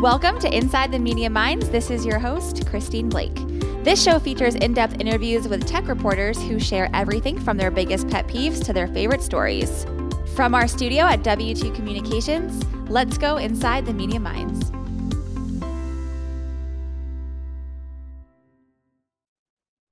Welcome to Inside the Media Minds. This is your host, Christine Blake. This show features in depth interviews with tech reporters who share everything from their biggest pet peeves to their favorite stories. From our studio at W2 Communications, let's go inside the media minds.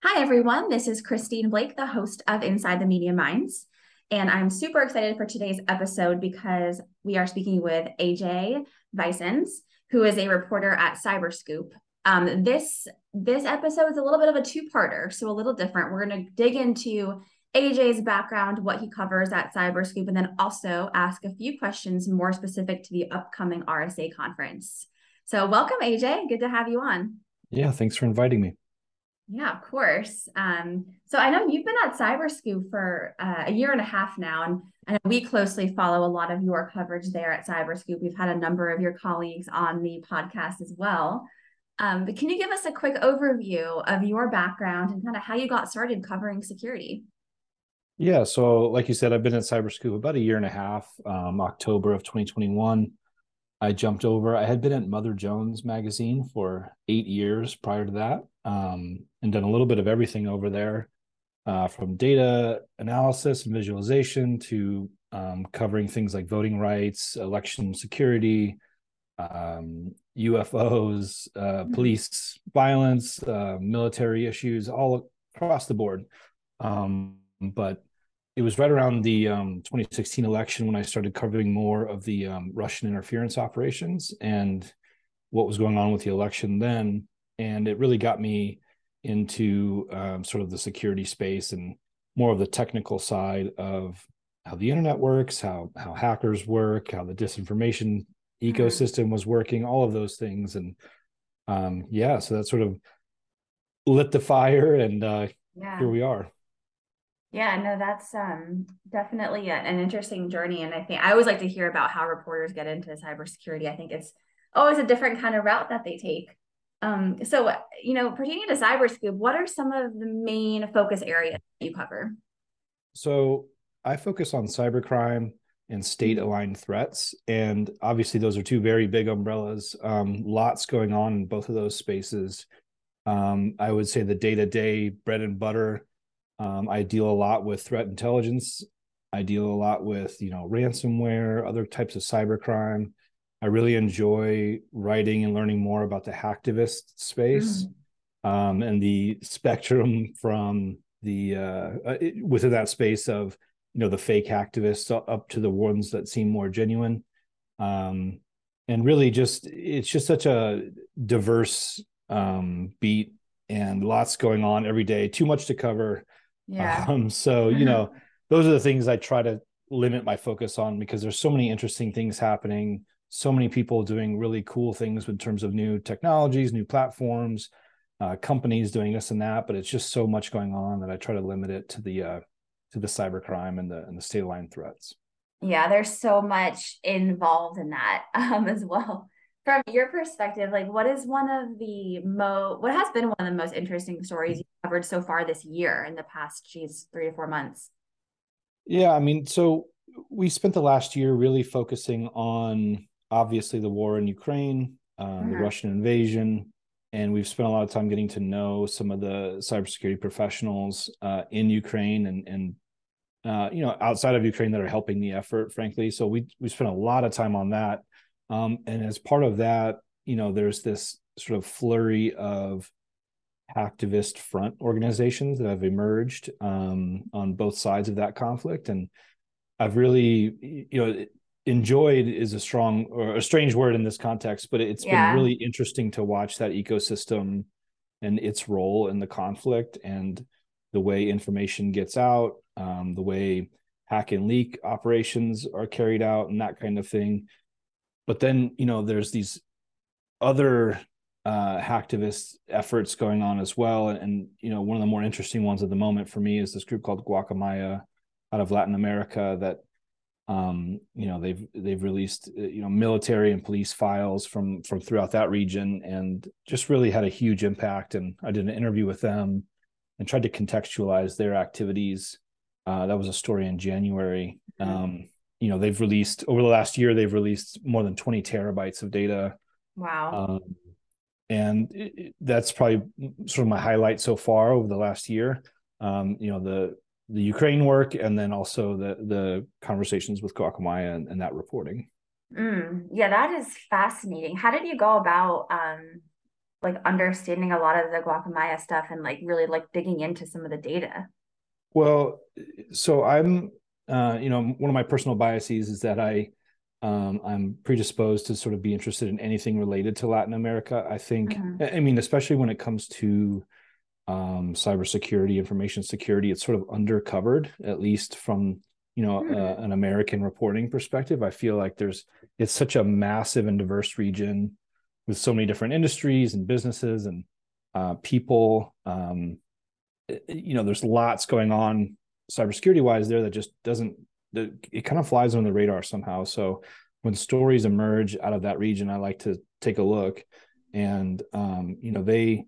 Hi, everyone. This is Christine Blake, the host of Inside the Media Minds. And I'm super excited for today's episode because we are speaking with AJ Vicens, who is a reporter at Cyberscoop. Um, this this episode is a little bit of a two-parter, so a little different. We're going to dig into AJ's background, what he covers at Cyberscoop, and then also ask a few questions more specific to the upcoming RSA conference. So, welcome, AJ. Good to have you on. Yeah, thanks for inviting me. Yeah, of course. Um, so I know you've been at Cyberscoop for uh, a year and a half now, and, we closely follow a lot of your coverage there at Cyberscoop. We've had a number of your colleagues on the podcast as well. Um, but can you give us a quick overview of your background and kind of how you got started covering security? Yeah, so like you said, I've been at Cyberscoop about a year and a half. Um, October of 2021, I jumped over. I had been at Mother Jones magazine for eight years prior to that um, and done a little bit of everything over there uh, from data analysis and visualization to um, covering things like voting rights, election security, um, UFOs, uh, mm-hmm. police violence, uh, military issues, all across the board. Um, but it was right around the um, 2016 election when I started covering more of the um, Russian interference operations and what was going on with the election then and it really got me into um, sort of the security space and more of the technical side of how the internet works, how how hackers work, how the disinformation mm-hmm. ecosystem was working, all of those things, and um, yeah, so that sort of lit the fire, and uh, yeah. here we are. Yeah, no, that's um, definitely a, an interesting journey, and I think I always like to hear about how reporters get into cybersecurity. I think it's always a different kind of route that they take. Um, so, you know, pertaining to Cyberscoop, what are some of the main focus areas you cover? So, I focus on cybercrime and state aligned threats. And obviously, those are two very big umbrellas. Um, lots going on in both of those spaces. Um, I would say the day to day bread and butter. Um, I deal a lot with threat intelligence. I deal a lot with, you know, ransomware, other types of cybercrime. I really enjoy writing and learning more about the hacktivist space mm. um, and the spectrum from the uh, uh within that space of you know the fake hacktivists up to the ones that seem more genuine um, and really just it's just such a diverse um, beat and lots going on every day too much to cover yeah um, so you know those are the things i try to limit my focus on because there's so many interesting things happening so many people doing really cool things in terms of new technologies, new platforms, uh, companies doing this and that. But it's just so much going on that I try to limit it to the uh, to the cybercrime and the and the state aligned threats. Yeah, there's so much involved in that um, as well. From your perspective, like what is one of the mo what has been one of the most interesting stories you've covered so far this year in the past, geez, three to four months? Yeah, I mean, so we spent the last year really focusing on obviously the war in Ukraine, mm-hmm. the Russian invasion, and we've spent a lot of time getting to know some of the cybersecurity professionals uh, in Ukraine and and uh, you know outside of Ukraine that are helping the effort. Frankly, so we we spent a lot of time on that, um, and as part of that, you know, there's this sort of flurry of activist front organizations that have emerged um, on both sides of that conflict, and I've really you know enjoyed is a strong or a strange word in this context, but it's yeah. been really interesting to watch that ecosystem and its role in the conflict and the way information gets out, um, the way hack and leak operations are carried out, and that kind of thing. But then, you know, there's these other uh, hacktivist efforts going on as well. And, and, you know, one of the more interesting ones at the moment for me is this group called Guacamaya out of Latin America that um, you know they've they've released uh, you know military and police files from from throughout that region and just really had a huge impact and i did an interview with them and tried to contextualize their activities uh, that was a story in january mm-hmm. um, you know they've released over the last year they've released more than 20 terabytes of data Wow. Um, and it, that's probably sort of my highlight so far over the last year. Um, you know, the the Ukraine work, and then also the the conversations with Guacamaya and, and that reporting. Mm, yeah, that is fascinating. How did you go about um, like understanding a lot of the Guacamaya stuff and like really like digging into some of the data? Well, so I'm, uh, you know, one of my personal biases is that I um, I'm predisposed to sort of be interested in anything related to Latin America. I think, mm-hmm. I mean, especially when it comes to um, cybersecurity, information security, it's sort of undercovered, at least from you know mm-hmm. uh, an American reporting perspective. I feel like there's it's such a massive and diverse region with so many different industries and businesses and uh, people. Um, you know, there's lots going on cybersecurity wise there that just doesn't it kind of flies on the radar somehow. So when stories emerge out of that region, I like to take a look. And um, you know, they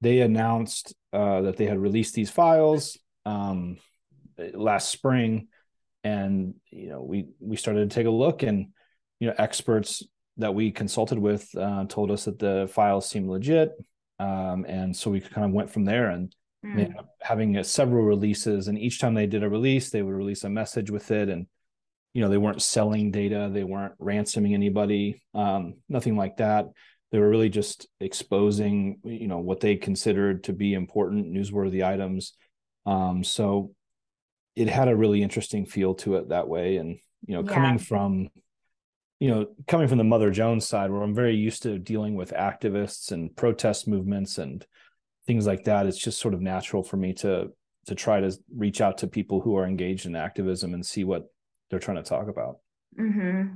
they announced uh, that they had released these files um, last spring, and you know, we we started to take a look, and you know, experts that we consulted with uh, told us that the files seemed legit, um, and so we kind of went from there. And mm. having a, several releases and each time they did a release they would release a message with it and you know they weren't selling data they weren't ransoming anybody um, nothing like that they were really just exposing you know what they considered to be important newsworthy items um, so it had a really interesting feel to it that way and you know yeah. coming from you know coming from the mother jones side where i'm very used to dealing with activists and protest movements and things like that it's just sort of natural for me to to try to reach out to people who are engaged in activism and see what they're trying to talk about. Mm-hmm.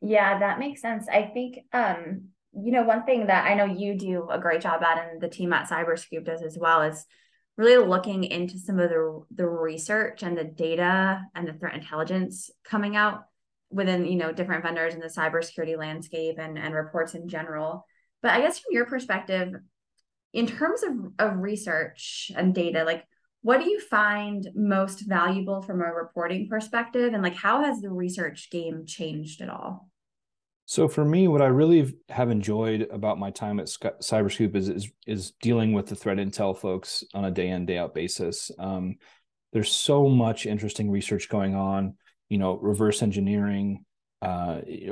yeah that makes sense. I think um you know one thing that i know you do a great job at and the team at cyberscoop does as well is really looking into some of the the research and the data and the threat intelligence coming out within you know different vendors in the cybersecurity landscape and and reports in general. But i guess from your perspective in terms of, of research and data, like what do you find most valuable from a reporting perspective? And like how has the research game changed at all? So for me, what I really have enjoyed about my time at Cyberscoop is is, is dealing with the threat intel folks on a day in day out basis. Um, there's so much interesting research going on. You know, reverse engineering. Uh, you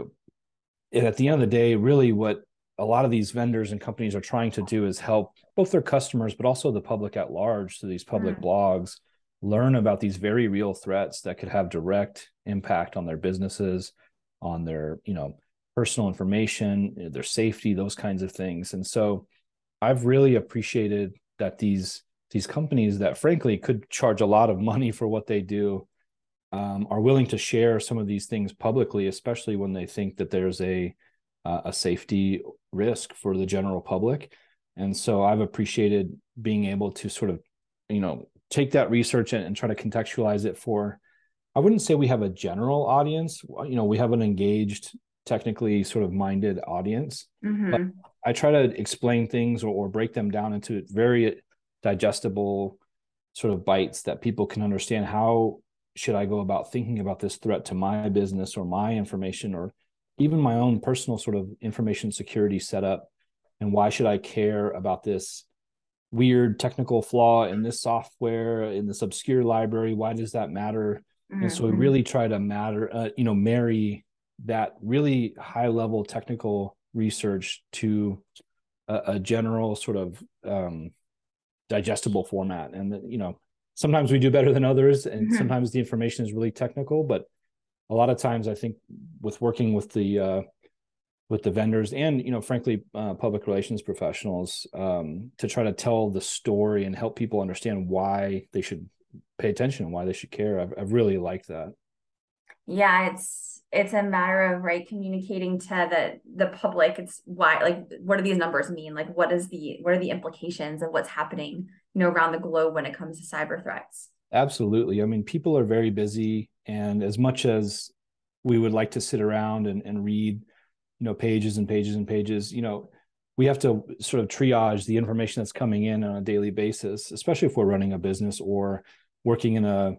know, at the end of the day, really what a lot of these vendors and companies are trying to do is help both their customers but also the public at large through these public mm. blogs learn about these very real threats that could have direct impact on their businesses on their you know personal information their safety those kinds of things and so i've really appreciated that these these companies that frankly could charge a lot of money for what they do um, are willing to share some of these things publicly especially when they think that there's a uh, a safety risk for the general public. And so I've appreciated being able to sort of, you know, take that research and, and try to contextualize it for, I wouldn't say we have a general audience. You know, we have an engaged, technically sort of minded audience. Mm-hmm. But I try to explain things or, or break them down into very digestible sort of bites that people can understand how should I go about thinking about this threat to my business or my information or even my own personal sort of information security setup and why should i care about this weird technical flaw in this software in this obscure library why does that matter mm-hmm. and so we mm-hmm. really try to matter uh, you know marry that really high level technical research to a, a general sort of um, digestible format and you know sometimes we do better than others and mm-hmm. sometimes the information is really technical but a lot of times i think with working with the uh, with the vendors and you know frankly uh, public relations professionals um, to try to tell the story and help people understand why they should pay attention and why they should care i've, I've really liked that. Yeah it's it's a matter of right communicating to the the public it's why like what do these numbers mean? Like what is the what are the implications of what's happening you know around the globe when it comes to cyber threats? Absolutely. I mean people are very busy and as much as we would like to sit around and, and read, you know, pages and pages and pages, you know, we have to sort of triage the information that's coming in on a daily basis, especially if we're running a business or working in a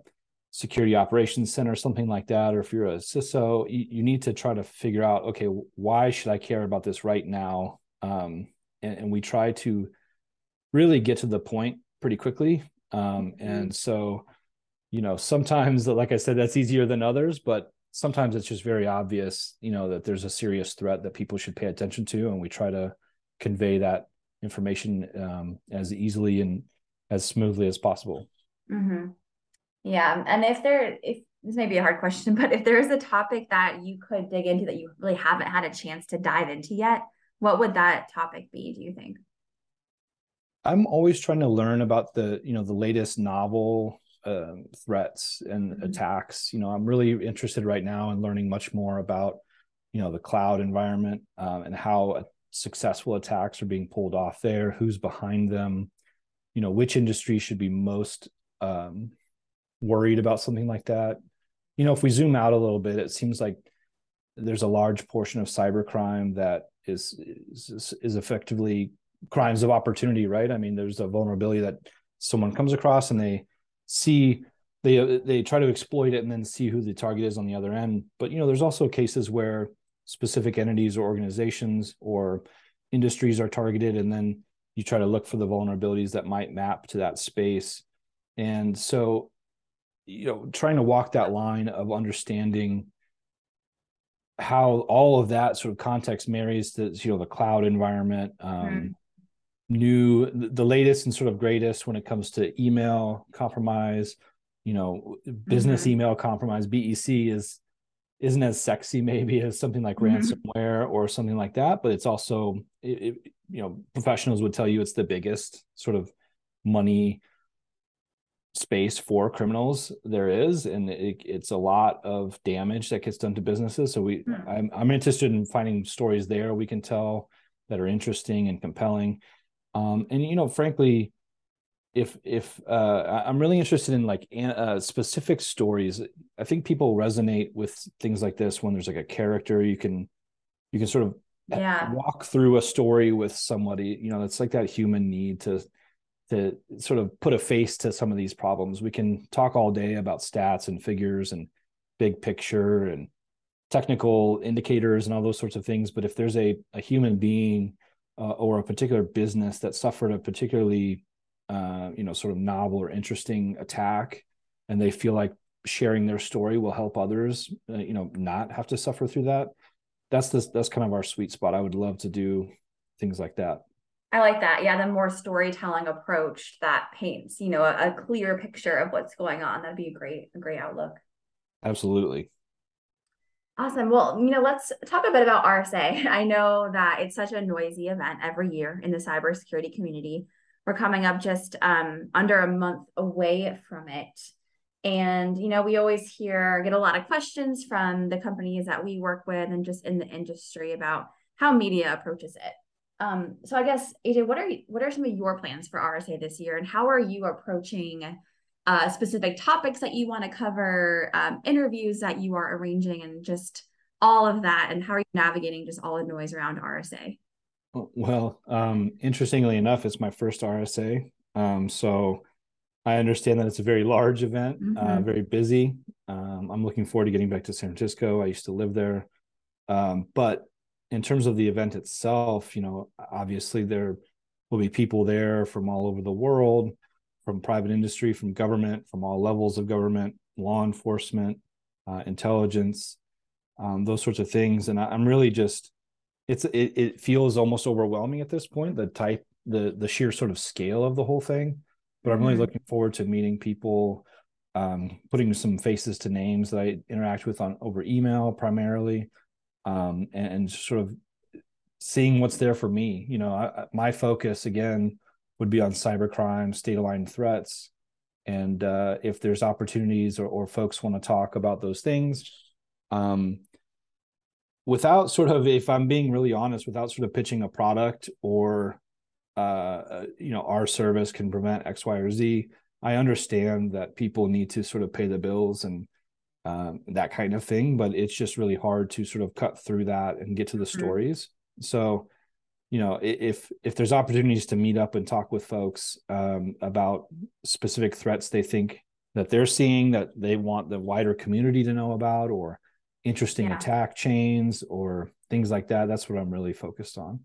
security operations center, something like that, or if you're a CISO, you, you need to try to figure out, okay, why should I care about this right now? Um, and, and, we try to really get to the point pretty quickly. Um, mm-hmm. And so, you know, sometimes, like I said, that's easier than others, but sometimes it's just very obvious, you know, that there's a serious threat that people should pay attention to, and we try to convey that information um, as easily and as smoothly as possible. Mm-hmm. Yeah, and if there, if this may be a hard question, but if there is a topic that you could dig into that you really haven't had a chance to dive into yet, what would that topic be? Do you think? I'm always trying to learn about the, you know, the latest novel um, threats and mm-hmm. attacks. You know, I'm really interested right now in learning much more about, you know, the cloud environment um, and how successful attacks are being pulled off there, who's behind them, you know, which industry should be most um, worried about something like that. You know, if we zoom out a little bit, it seems like there's a large portion of cybercrime that is, is is effectively crimes of opportunity, right? I mean, there's a vulnerability that someone comes across and they see they they try to exploit it and then see who the target is on the other end. But you know, there's also cases where specific entities or organizations or industries are targeted and then you try to look for the vulnerabilities that might map to that space and so you know trying to walk that line of understanding how all of that sort of context marries to you know the cloud environment um, mm-hmm. New the latest and sort of greatest when it comes to email compromise you know business mm-hmm. email compromise bec is isn't as sexy maybe as something like mm-hmm. ransomware or something like that but it's also it, it, you know professionals would tell you it's the biggest sort of money space for criminals there is and it, it's a lot of damage that gets done to businesses so we mm-hmm. I'm, I'm interested in finding stories there we can tell that are interesting and compelling um, and you know frankly if if uh, I'm really interested in like uh, specific stories. I think people resonate with things like this when there's like a character you can you can sort of yeah. walk through a story with somebody. You know, it's like that human need to to sort of put a face to some of these problems. We can talk all day about stats and figures and big picture and technical indicators and all those sorts of things. But if there's a a human being uh, or a particular business that suffered a particularly uh, you know, sort of novel or interesting attack, and they feel like sharing their story will help others, uh, you know, not have to suffer through that. That's this. That's kind of our sweet spot. I would love to do things like that. I like that. Yeah, the more storytelling approach that paints, you know, a, a clear picture of what's going on. That'd be a great, a great outlook. Absolutely. Awesome. Well, you know, let's talk a bit about RSA. I know that it's such a noisy event every year in the cybersecurity community. We're coming up just um, under a month away from it. And, you know, we always hear, get a lot of questions from the companies that we work with and just in the industry about how media approaches it. Um, so I guess, AJ, what are what are some of your plans for RSA this year, and how are you approaching uh, specific topics that you want to cover, um, interviews that you are arranging, and just all of that, and how are you navigating just all the noise around RSA? Well, um, interestingly enough, it's my first RSA. Um, so I understand that it's a very large event, uh, mm-hmm. uh, very busy. Um, I'm looking forward to getting back to San Francisco. I used to live there. Um, but in terms of the event itself, you know, obviously there will be people there from all over the world, from private industry, from government, from all levels of government, law enforcement, uh, intelligence, um, those sorts of things. And I, I'm really just it's it, it feels almost overwhelming at this point the type the the sheer sort of scale of the whole thing but i'm really mm-hmm. looking forward to meeting people um, putting some faces to names that i interact with on over email primarily um, and, and, sort of seeing what's there for me you know I, my focus again would be on cybercrime state aligned threats and uh, if there's opportunities or, or folks want to talk about those things um, without sort of if i'm being really honest without sort of pitching a product or uh, uh, you know our service can prevent x y or z i understand that people need to sort of pay the bills and um, that kind of thing but it's just really hard to sort of cut through that and get to the mm-hmm. stories so you know if if there's opportunities to meet up and talk with folks um, about specific threats they think that they're seeing that they want the wider community to know about or interesting yeah. attack chains or things like that that's what i'm really focused on.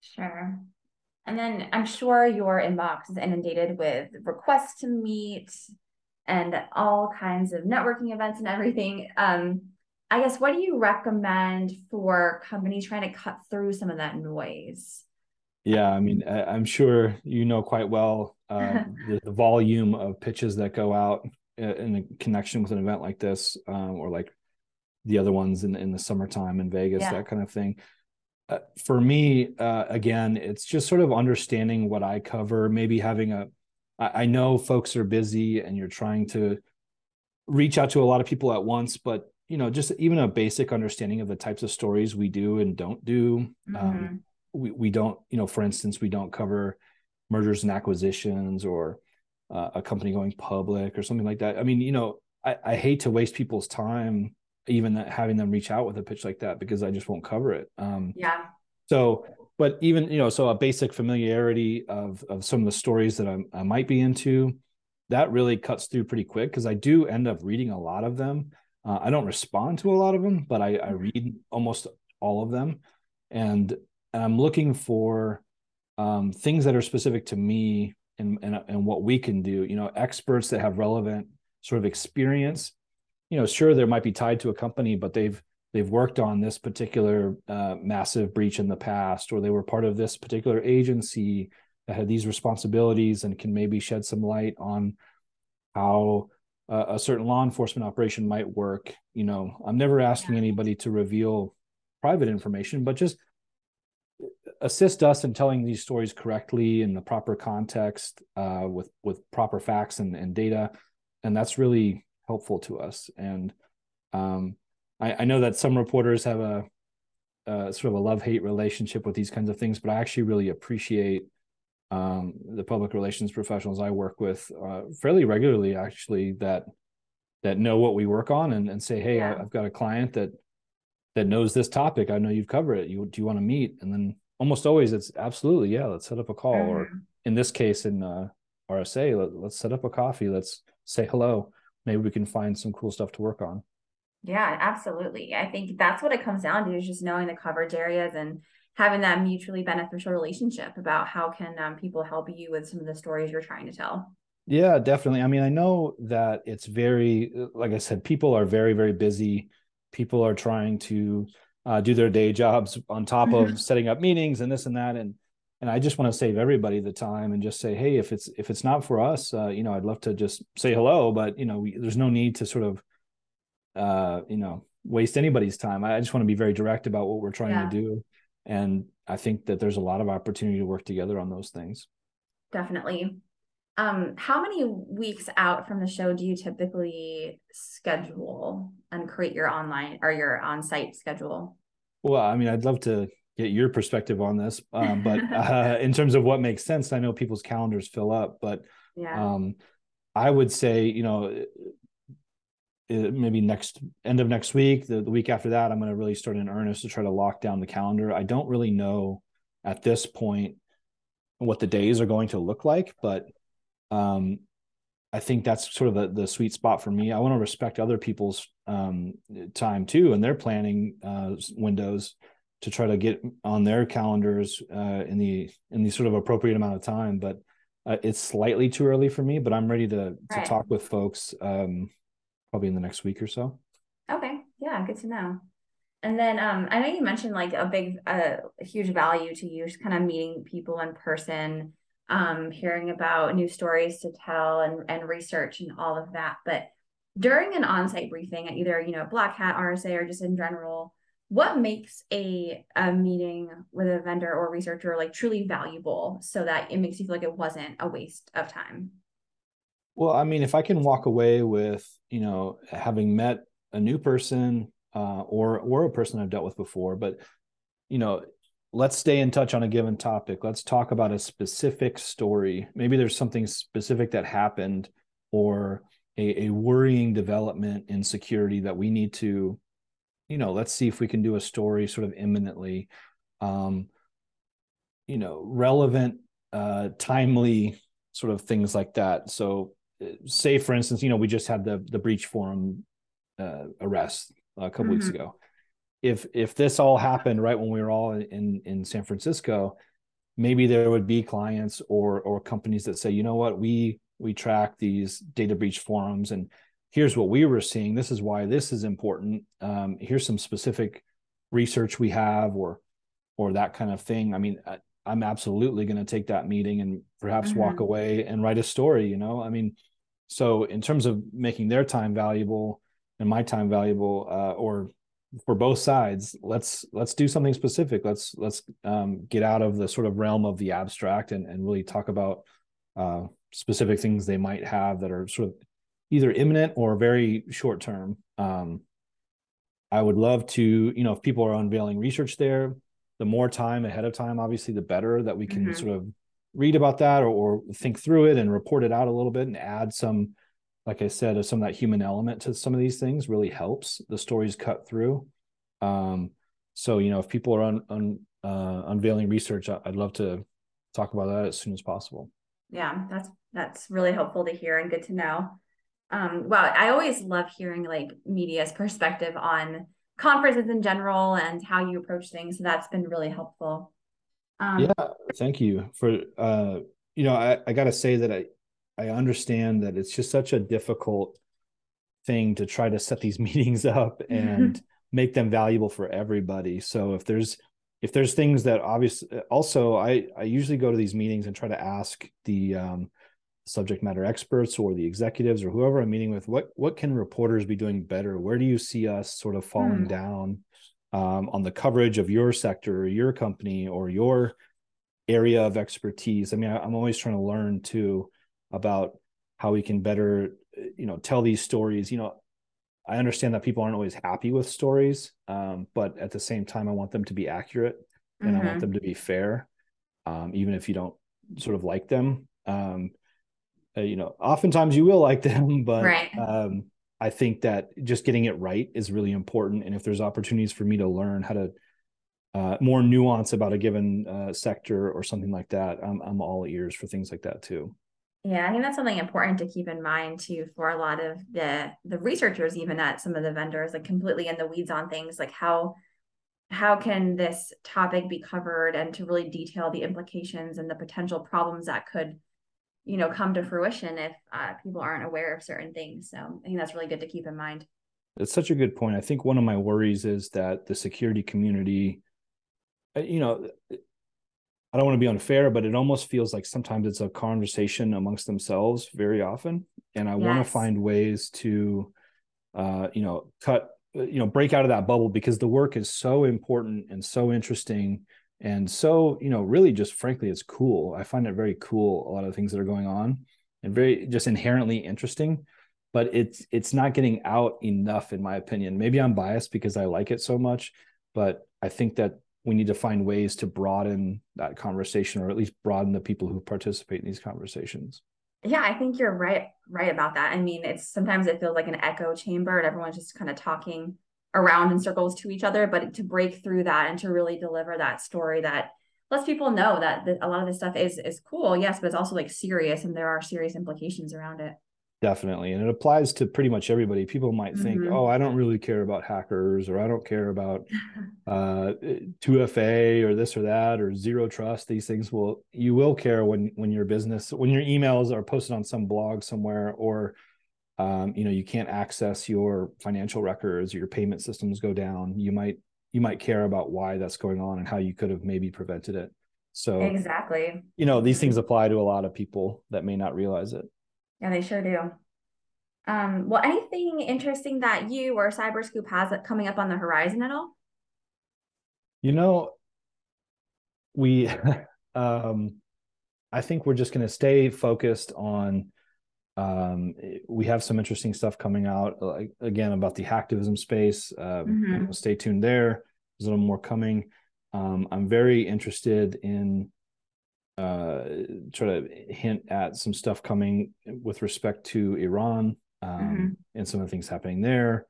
Sure. And then i'm sure your inbox is inundated with requests to meet and all kinds of networking events and everything. Um, i guess what do you recommend for companies trying to cut through some of that noise yeah i mean i'm sure you know quite well uh, the, the, volume of pitches that go out in connection with an event like this um, or like the other ones in, in the summertime in vegas yeah. that kind of thing uh, for me uh, again it's just sort of understanding what i cover maybe having a I, I know folks are busy and you're trying to reach out to a lot of people at once but you know just even a basic understanding of the types of stories we do and don't do. Um, mm-hmm. um, we, we don't you know for instance we don't cover mergers and acquisitions or uh, a company going public or something like that. I mean you know I, I hate to waste people's time even having them reach out with a pitch like that because i just won't cover it. Um, yeah. so but even you know so a basic familiarity of of some of the stories that I'm, i might be into that really cuts through pretty quick because i do end up reading a lot of them uh, i don't respond to a lot of them but i, I read almost all of them and and I'm looking for um, things that are specific to me and, and and what we can do. You know, experts that have relevant sort of experience. You know, sure there might be tied to a company, but they've they've worked on this particular uh, massive breach in the past, or they were part of this particular agency that had these responsibilities and can maybe shed some light on how uh, a certain law enforcement operation might work. You know, I'm never asking anybody to reveal private information, but just assist us in telling these stories correctly in the proper context uh, with with proper facts and, and data and that's really helpful to us and um, I, I, know that some reporters have a, a sort of a love hate relationship with these kinds of things but i actually really appreciate um, the public relations professionals i work with uh, fairly regularly actually that that know what we work on and, and say hey yeah. I, i've got a client that that knows this topic. I know you've covered it. You do you want to meet? And then almost always it's absolutely yeah. Let's set up a call. Mm-hmm. Or in this case, in uh, RSA, let, let's set up a coffee. Let's say hello. Maybe we can find some cool stuff to work on. Yeah, absolutely. I think that's what it comes down to is just knowing the coverage areas and having that mutually beneficial relationship about how can um, people help you with some of the stories you're trying to tell. Yeah, definitely. I mean, I know that it's very, like I said, people are very, very busy people are trying to uh, do their day jobs on top of mm-hmm. setting up meetings and this and that and and I just want to save everybody the time and just say, hey, if it's if it's not for us, uh, you know, I'd love to just say hello, but you know, we, there's no need to sort of, uh, you know, waste anybody's time. I just want to be very direct about what we're trying yeah. to do, and I think that there's a lot of opportunity to work together on those things. Definitely. Um, how many weeks out from the show do you typically schedule and create your online or your on-site schedule? Well, I mean, I'd love to get your perspective on this, um, but uh, in terms of what makes sense, I know people's calendars fill up, but yeah. um, I would say, you know, maybe next end of next week, the, the week after that, I'm going to really start in earnest to try to lock down the calendar. I don't really know at this point what the days are going to look like, but um, I think that's sort of the, the sweet spot for me. I want to respect other people's um, time too, and their planning uh, windows to try to get on their calendars uh, in the in the sort of appropriate amount of time. But uh, it's slightly too early for me. But I'm ready to to right. talk with folks um, probably in the next week or so. Okay, yeah, good to know. And then um, I know you mentioned like a big, uh, huge value to you, just kind of meeting people in person um, hearing about new stories to tell and, and research and all of that. But during an on-site briefing at either, you know, Black Hat, RSA, or just in general, what makes a, a meeting with a vendor or researcher like truly valuable so that it makes you feel like it wasn't a waste of time? Well, I mean, if I can walk away with, you know, having met a new person uh, or or a person I've dealt with before, but you know, let's stay in touch on a given topic. Let's talk about a specific story. Maybe there's something specific that happened or a, a worrying development in security that we need to, you know, let's see if we can do a story sort of imminently. Um, you know, relevant, uh, timely sort of things like that. So say for instance you know we just had the the breach forum uh, arrest a couple mm-hmm. weeks ago. If if this all happened right when we were all in in san francisco maybe there would be clients or or companies that say you know what? We we track these data breach forums and here's what we were seeing. This is why this is important. Um, here's some specific research we have or or that kind of thing. I mean I, i'm absolutely going to take that meeting and perhaps mm-hmm. walk away and write a story you know? I mean so in terms of making their time valuable and my time valuable uh, or for both sides let's let's do something specific. Let's let's um, get out of the sort of realm of the abstract and, and really talk about uh, specific things they might have that are sort of either imminent or very short term um, i would love to you know if people are unveiling research there the more time ahead of time obviously the better that we can mm-hmm. sort of read about that or, or think through it and report it out a little bit and add some like I said, of some of that human element to some of these things really helps the stories cut through. Um, so you know, if people are on, on uh, unveiling research, I'd love to talk about that as soon as possible. Yeah, that's that's really helpful to hear and good to know. Um, wow, I always love hearing like media's perspective on conferences in general and how you approach things. So that's been really helpful. Um, yeah, thank you for. Uh, you know, I, I got to say that I I understand that it's just such a difficult thing to try to set these meetings up and make them valuable for everybody. So if there's if there's things that obviously also I I usually go to these meetings and try to ask the um, subject matter experts or the executives or whoever I'm meeting with what what can reporters be doing better? Where do you see us sort of falling hmm. down um, on the coverage of your sector or your company or your area of expertise? I mean, I, I'm always trying to learn too about how we can better you know tell these stories you know i understand that people aren't always happy with stories um, but at the same time i want them to be accurate and mm-hmm. i want mm-hmm. them to be fair um, even if you don't sort of like them um, uh, you know oftentimes you will like them but right. Um, i think that just getting it right is really important and if there's opportunities for me to learn how to uh, more nuance about a given uh, sector or something like that I'm, I'm all ears for things like that too yeah, I think that's something important to keep in mind too for a lot of the the researchers, even at some of the vendors, like completely in the weeds on things, like how how can this topic be covered and to really detail the implications and the potential problems that could you know come to fruition if uh, people aren't aware of certain things so i think that's really good to keep in mind it's such a good point i think one of my worries is that the security community uh, you know I don't want to be unfair, but it almost feels like sometimes it's a conversation amongst themselves very often. And I yes. want to find ways to, uh, you know, cut, uh, you know, break out of that bubble because the work is so important and so interesting and so, you know, really just frankly, it's cool. I find it very cool, a lot of things that are going on and very just inherently interesting but it's it's not getting out enough in my opinion. Maybe i'm biased because i like it so much but i think that we need to find ways to broaden that conversation or at least broaden the people who participate in these conversations. Yeah i think you're right right about that. I mean it's sometimes it feels like an echo chamber and everyone's just kind of talking around in circles to each other but to break through that and to really deliver that story that lets people know that the, a lot of this stuff is is cool yes but it's also like serious and there are serious implications around it. Definitely and it applies to pretty much everybody. People might think mm-hmm. oh i don't really care about hackers or i don't care about uh 2fa or this or that or zero trust. These things will you will care when when your business when your emails are posted on some blog somewhere or um, you know you can't access your financial records your payment systems go down you might you might care about why that's going on and how you could have maybe prevented it so exactly you know these things apply to a lot of people that may not realize it yeah, they sure do. Um, well, anything interesting that you or Cyberscoop has coming up on the horizon at all? You know, we, um, I think we're just going to stay focused on. Um, we have some interesting stuff coming out like, again about the hacktivism space. Uh, mm-hmm. Stay tuned there. There's a little more coming. Um, I'm very interested in uh, try to hint at some stuff coming with respect to Iran um, mm-hmm. and some of the things happening there,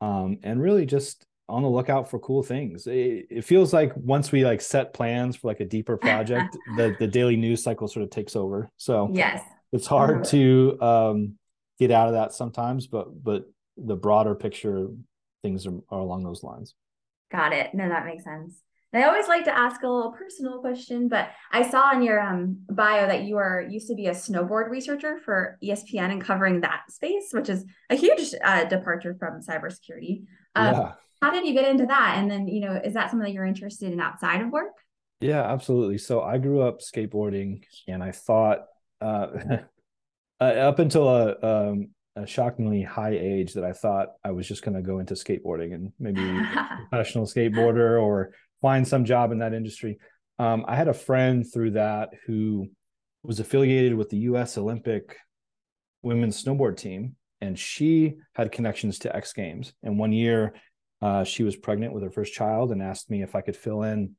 um, and really just on the lookout for cool things. It, it, feels like once we like set plans for like a deeper project, the the daily news cycle sort of takes over. So yes, it's hard to um, get out of that sometimes, but but the broader picture things are, are along those lines. Got it. No, that makes sense. And I always like to ask a little personal question, but I saw in your um, bio that you are used to be a snowboard researcher for ESPN and covering that space, which is a huge uh, departure from cybersecurity. Um, yeah. How did you get into that? And then, you know, is that something that you're interested in outside of work? Yeah, absolutely. So I grew up skateboarding, and I thought uh, uh up until a, um, a shockingly high age that I thought I was just going to go into skateboarding and maybe professional skateboarder or find some job in that industry. Um, I had a friend through that who was affiliated with the U.S. Olympic women's snowboard team, and she had connections to X Games. And one year, uh, she was pregnant with her first child and asked me if I could fill in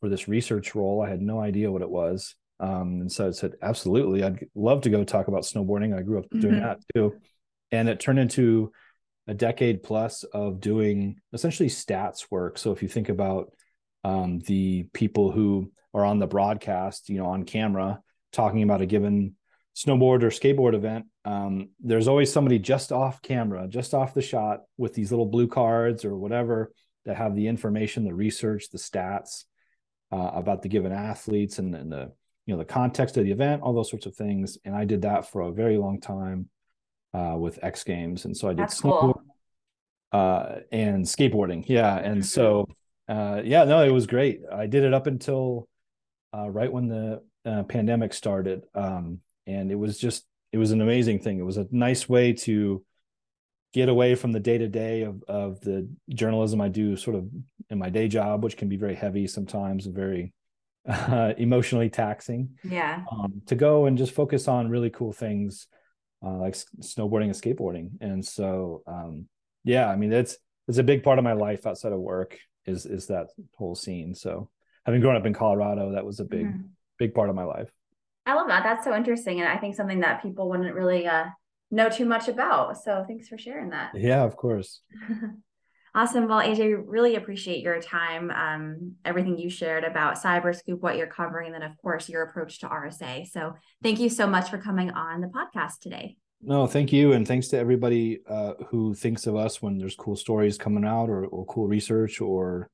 for this research role. I had no idea what it was. Um, and so I said, absolutely. I'd love to go talk about snowboarding. I grew up doing mm-hmm. that too. And it turned into a decade plus of doing essentially stats work. So if you think about um, the people who are on the broadcast, you know, on camera talking about a given snowboard or skateboard event, um, there's always somebody just off camera, just off the shot with these little blue cards or whatever that have the information, the research, the stats uh, about the given athletes and, and the you know the context of the event, all those sorts of things. And I did that for a very long time uh, with X Games, and so I did That's snowboard cool. uh, and skateboarding. Yeah, and mm-hmm. so uh, yeah, no, it was great. I did it up until uh, right when the uh, pandemic started, um, and it was just it was an amazing thing. It was a nice way to get away from the day to day of of the journalism I do, sort of in my day job, which can be very heavy sometimes and very uh, emotionally taxing. Yeah. Um, to go and just focus on really cool things uh, like snowboarding and skateboarding, and so um, yeah, I mean it's it's a big part of my life outside of work is is that whole scene. So having grown up in Colorado, that was a big mm-hmm. big part of my life. I love that. That's so interesting, and I think something that people wouldn't really uh, know too much about. So thanks for sharing that. Yeah, of course. awesome. Well, AJ, really appreciate your time, um, everything you shared about Cyberscoop, what you're covering, and then of course your approach to RSA. So thank you so much for coming on the podcast today. No, thank you, and thanks to everybody uh, who thinks of us when there's cool stories coming out, or, or cool research, or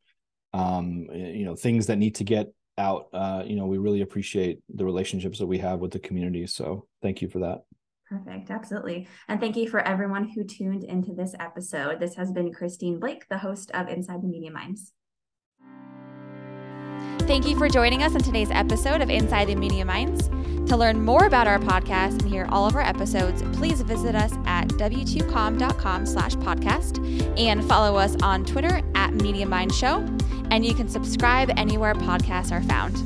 um, you know things that need to get out. Uh, you know, we really appreciate the relationships that we have with the community. So thank you for that. Perfect. Absolutely. And thank you for everyone who tuned into this episode. This has been Christine Blake, the host of Inside the Media Minds. Thank you for joining us on today's episode of Inside the Media Minds. To learn more about our podcast and hear all of our episodes, please visit us at w2com.com slash podcast and follow us on Twitter at Media Mind Show. And you can subscribe anywhere podcasts are found.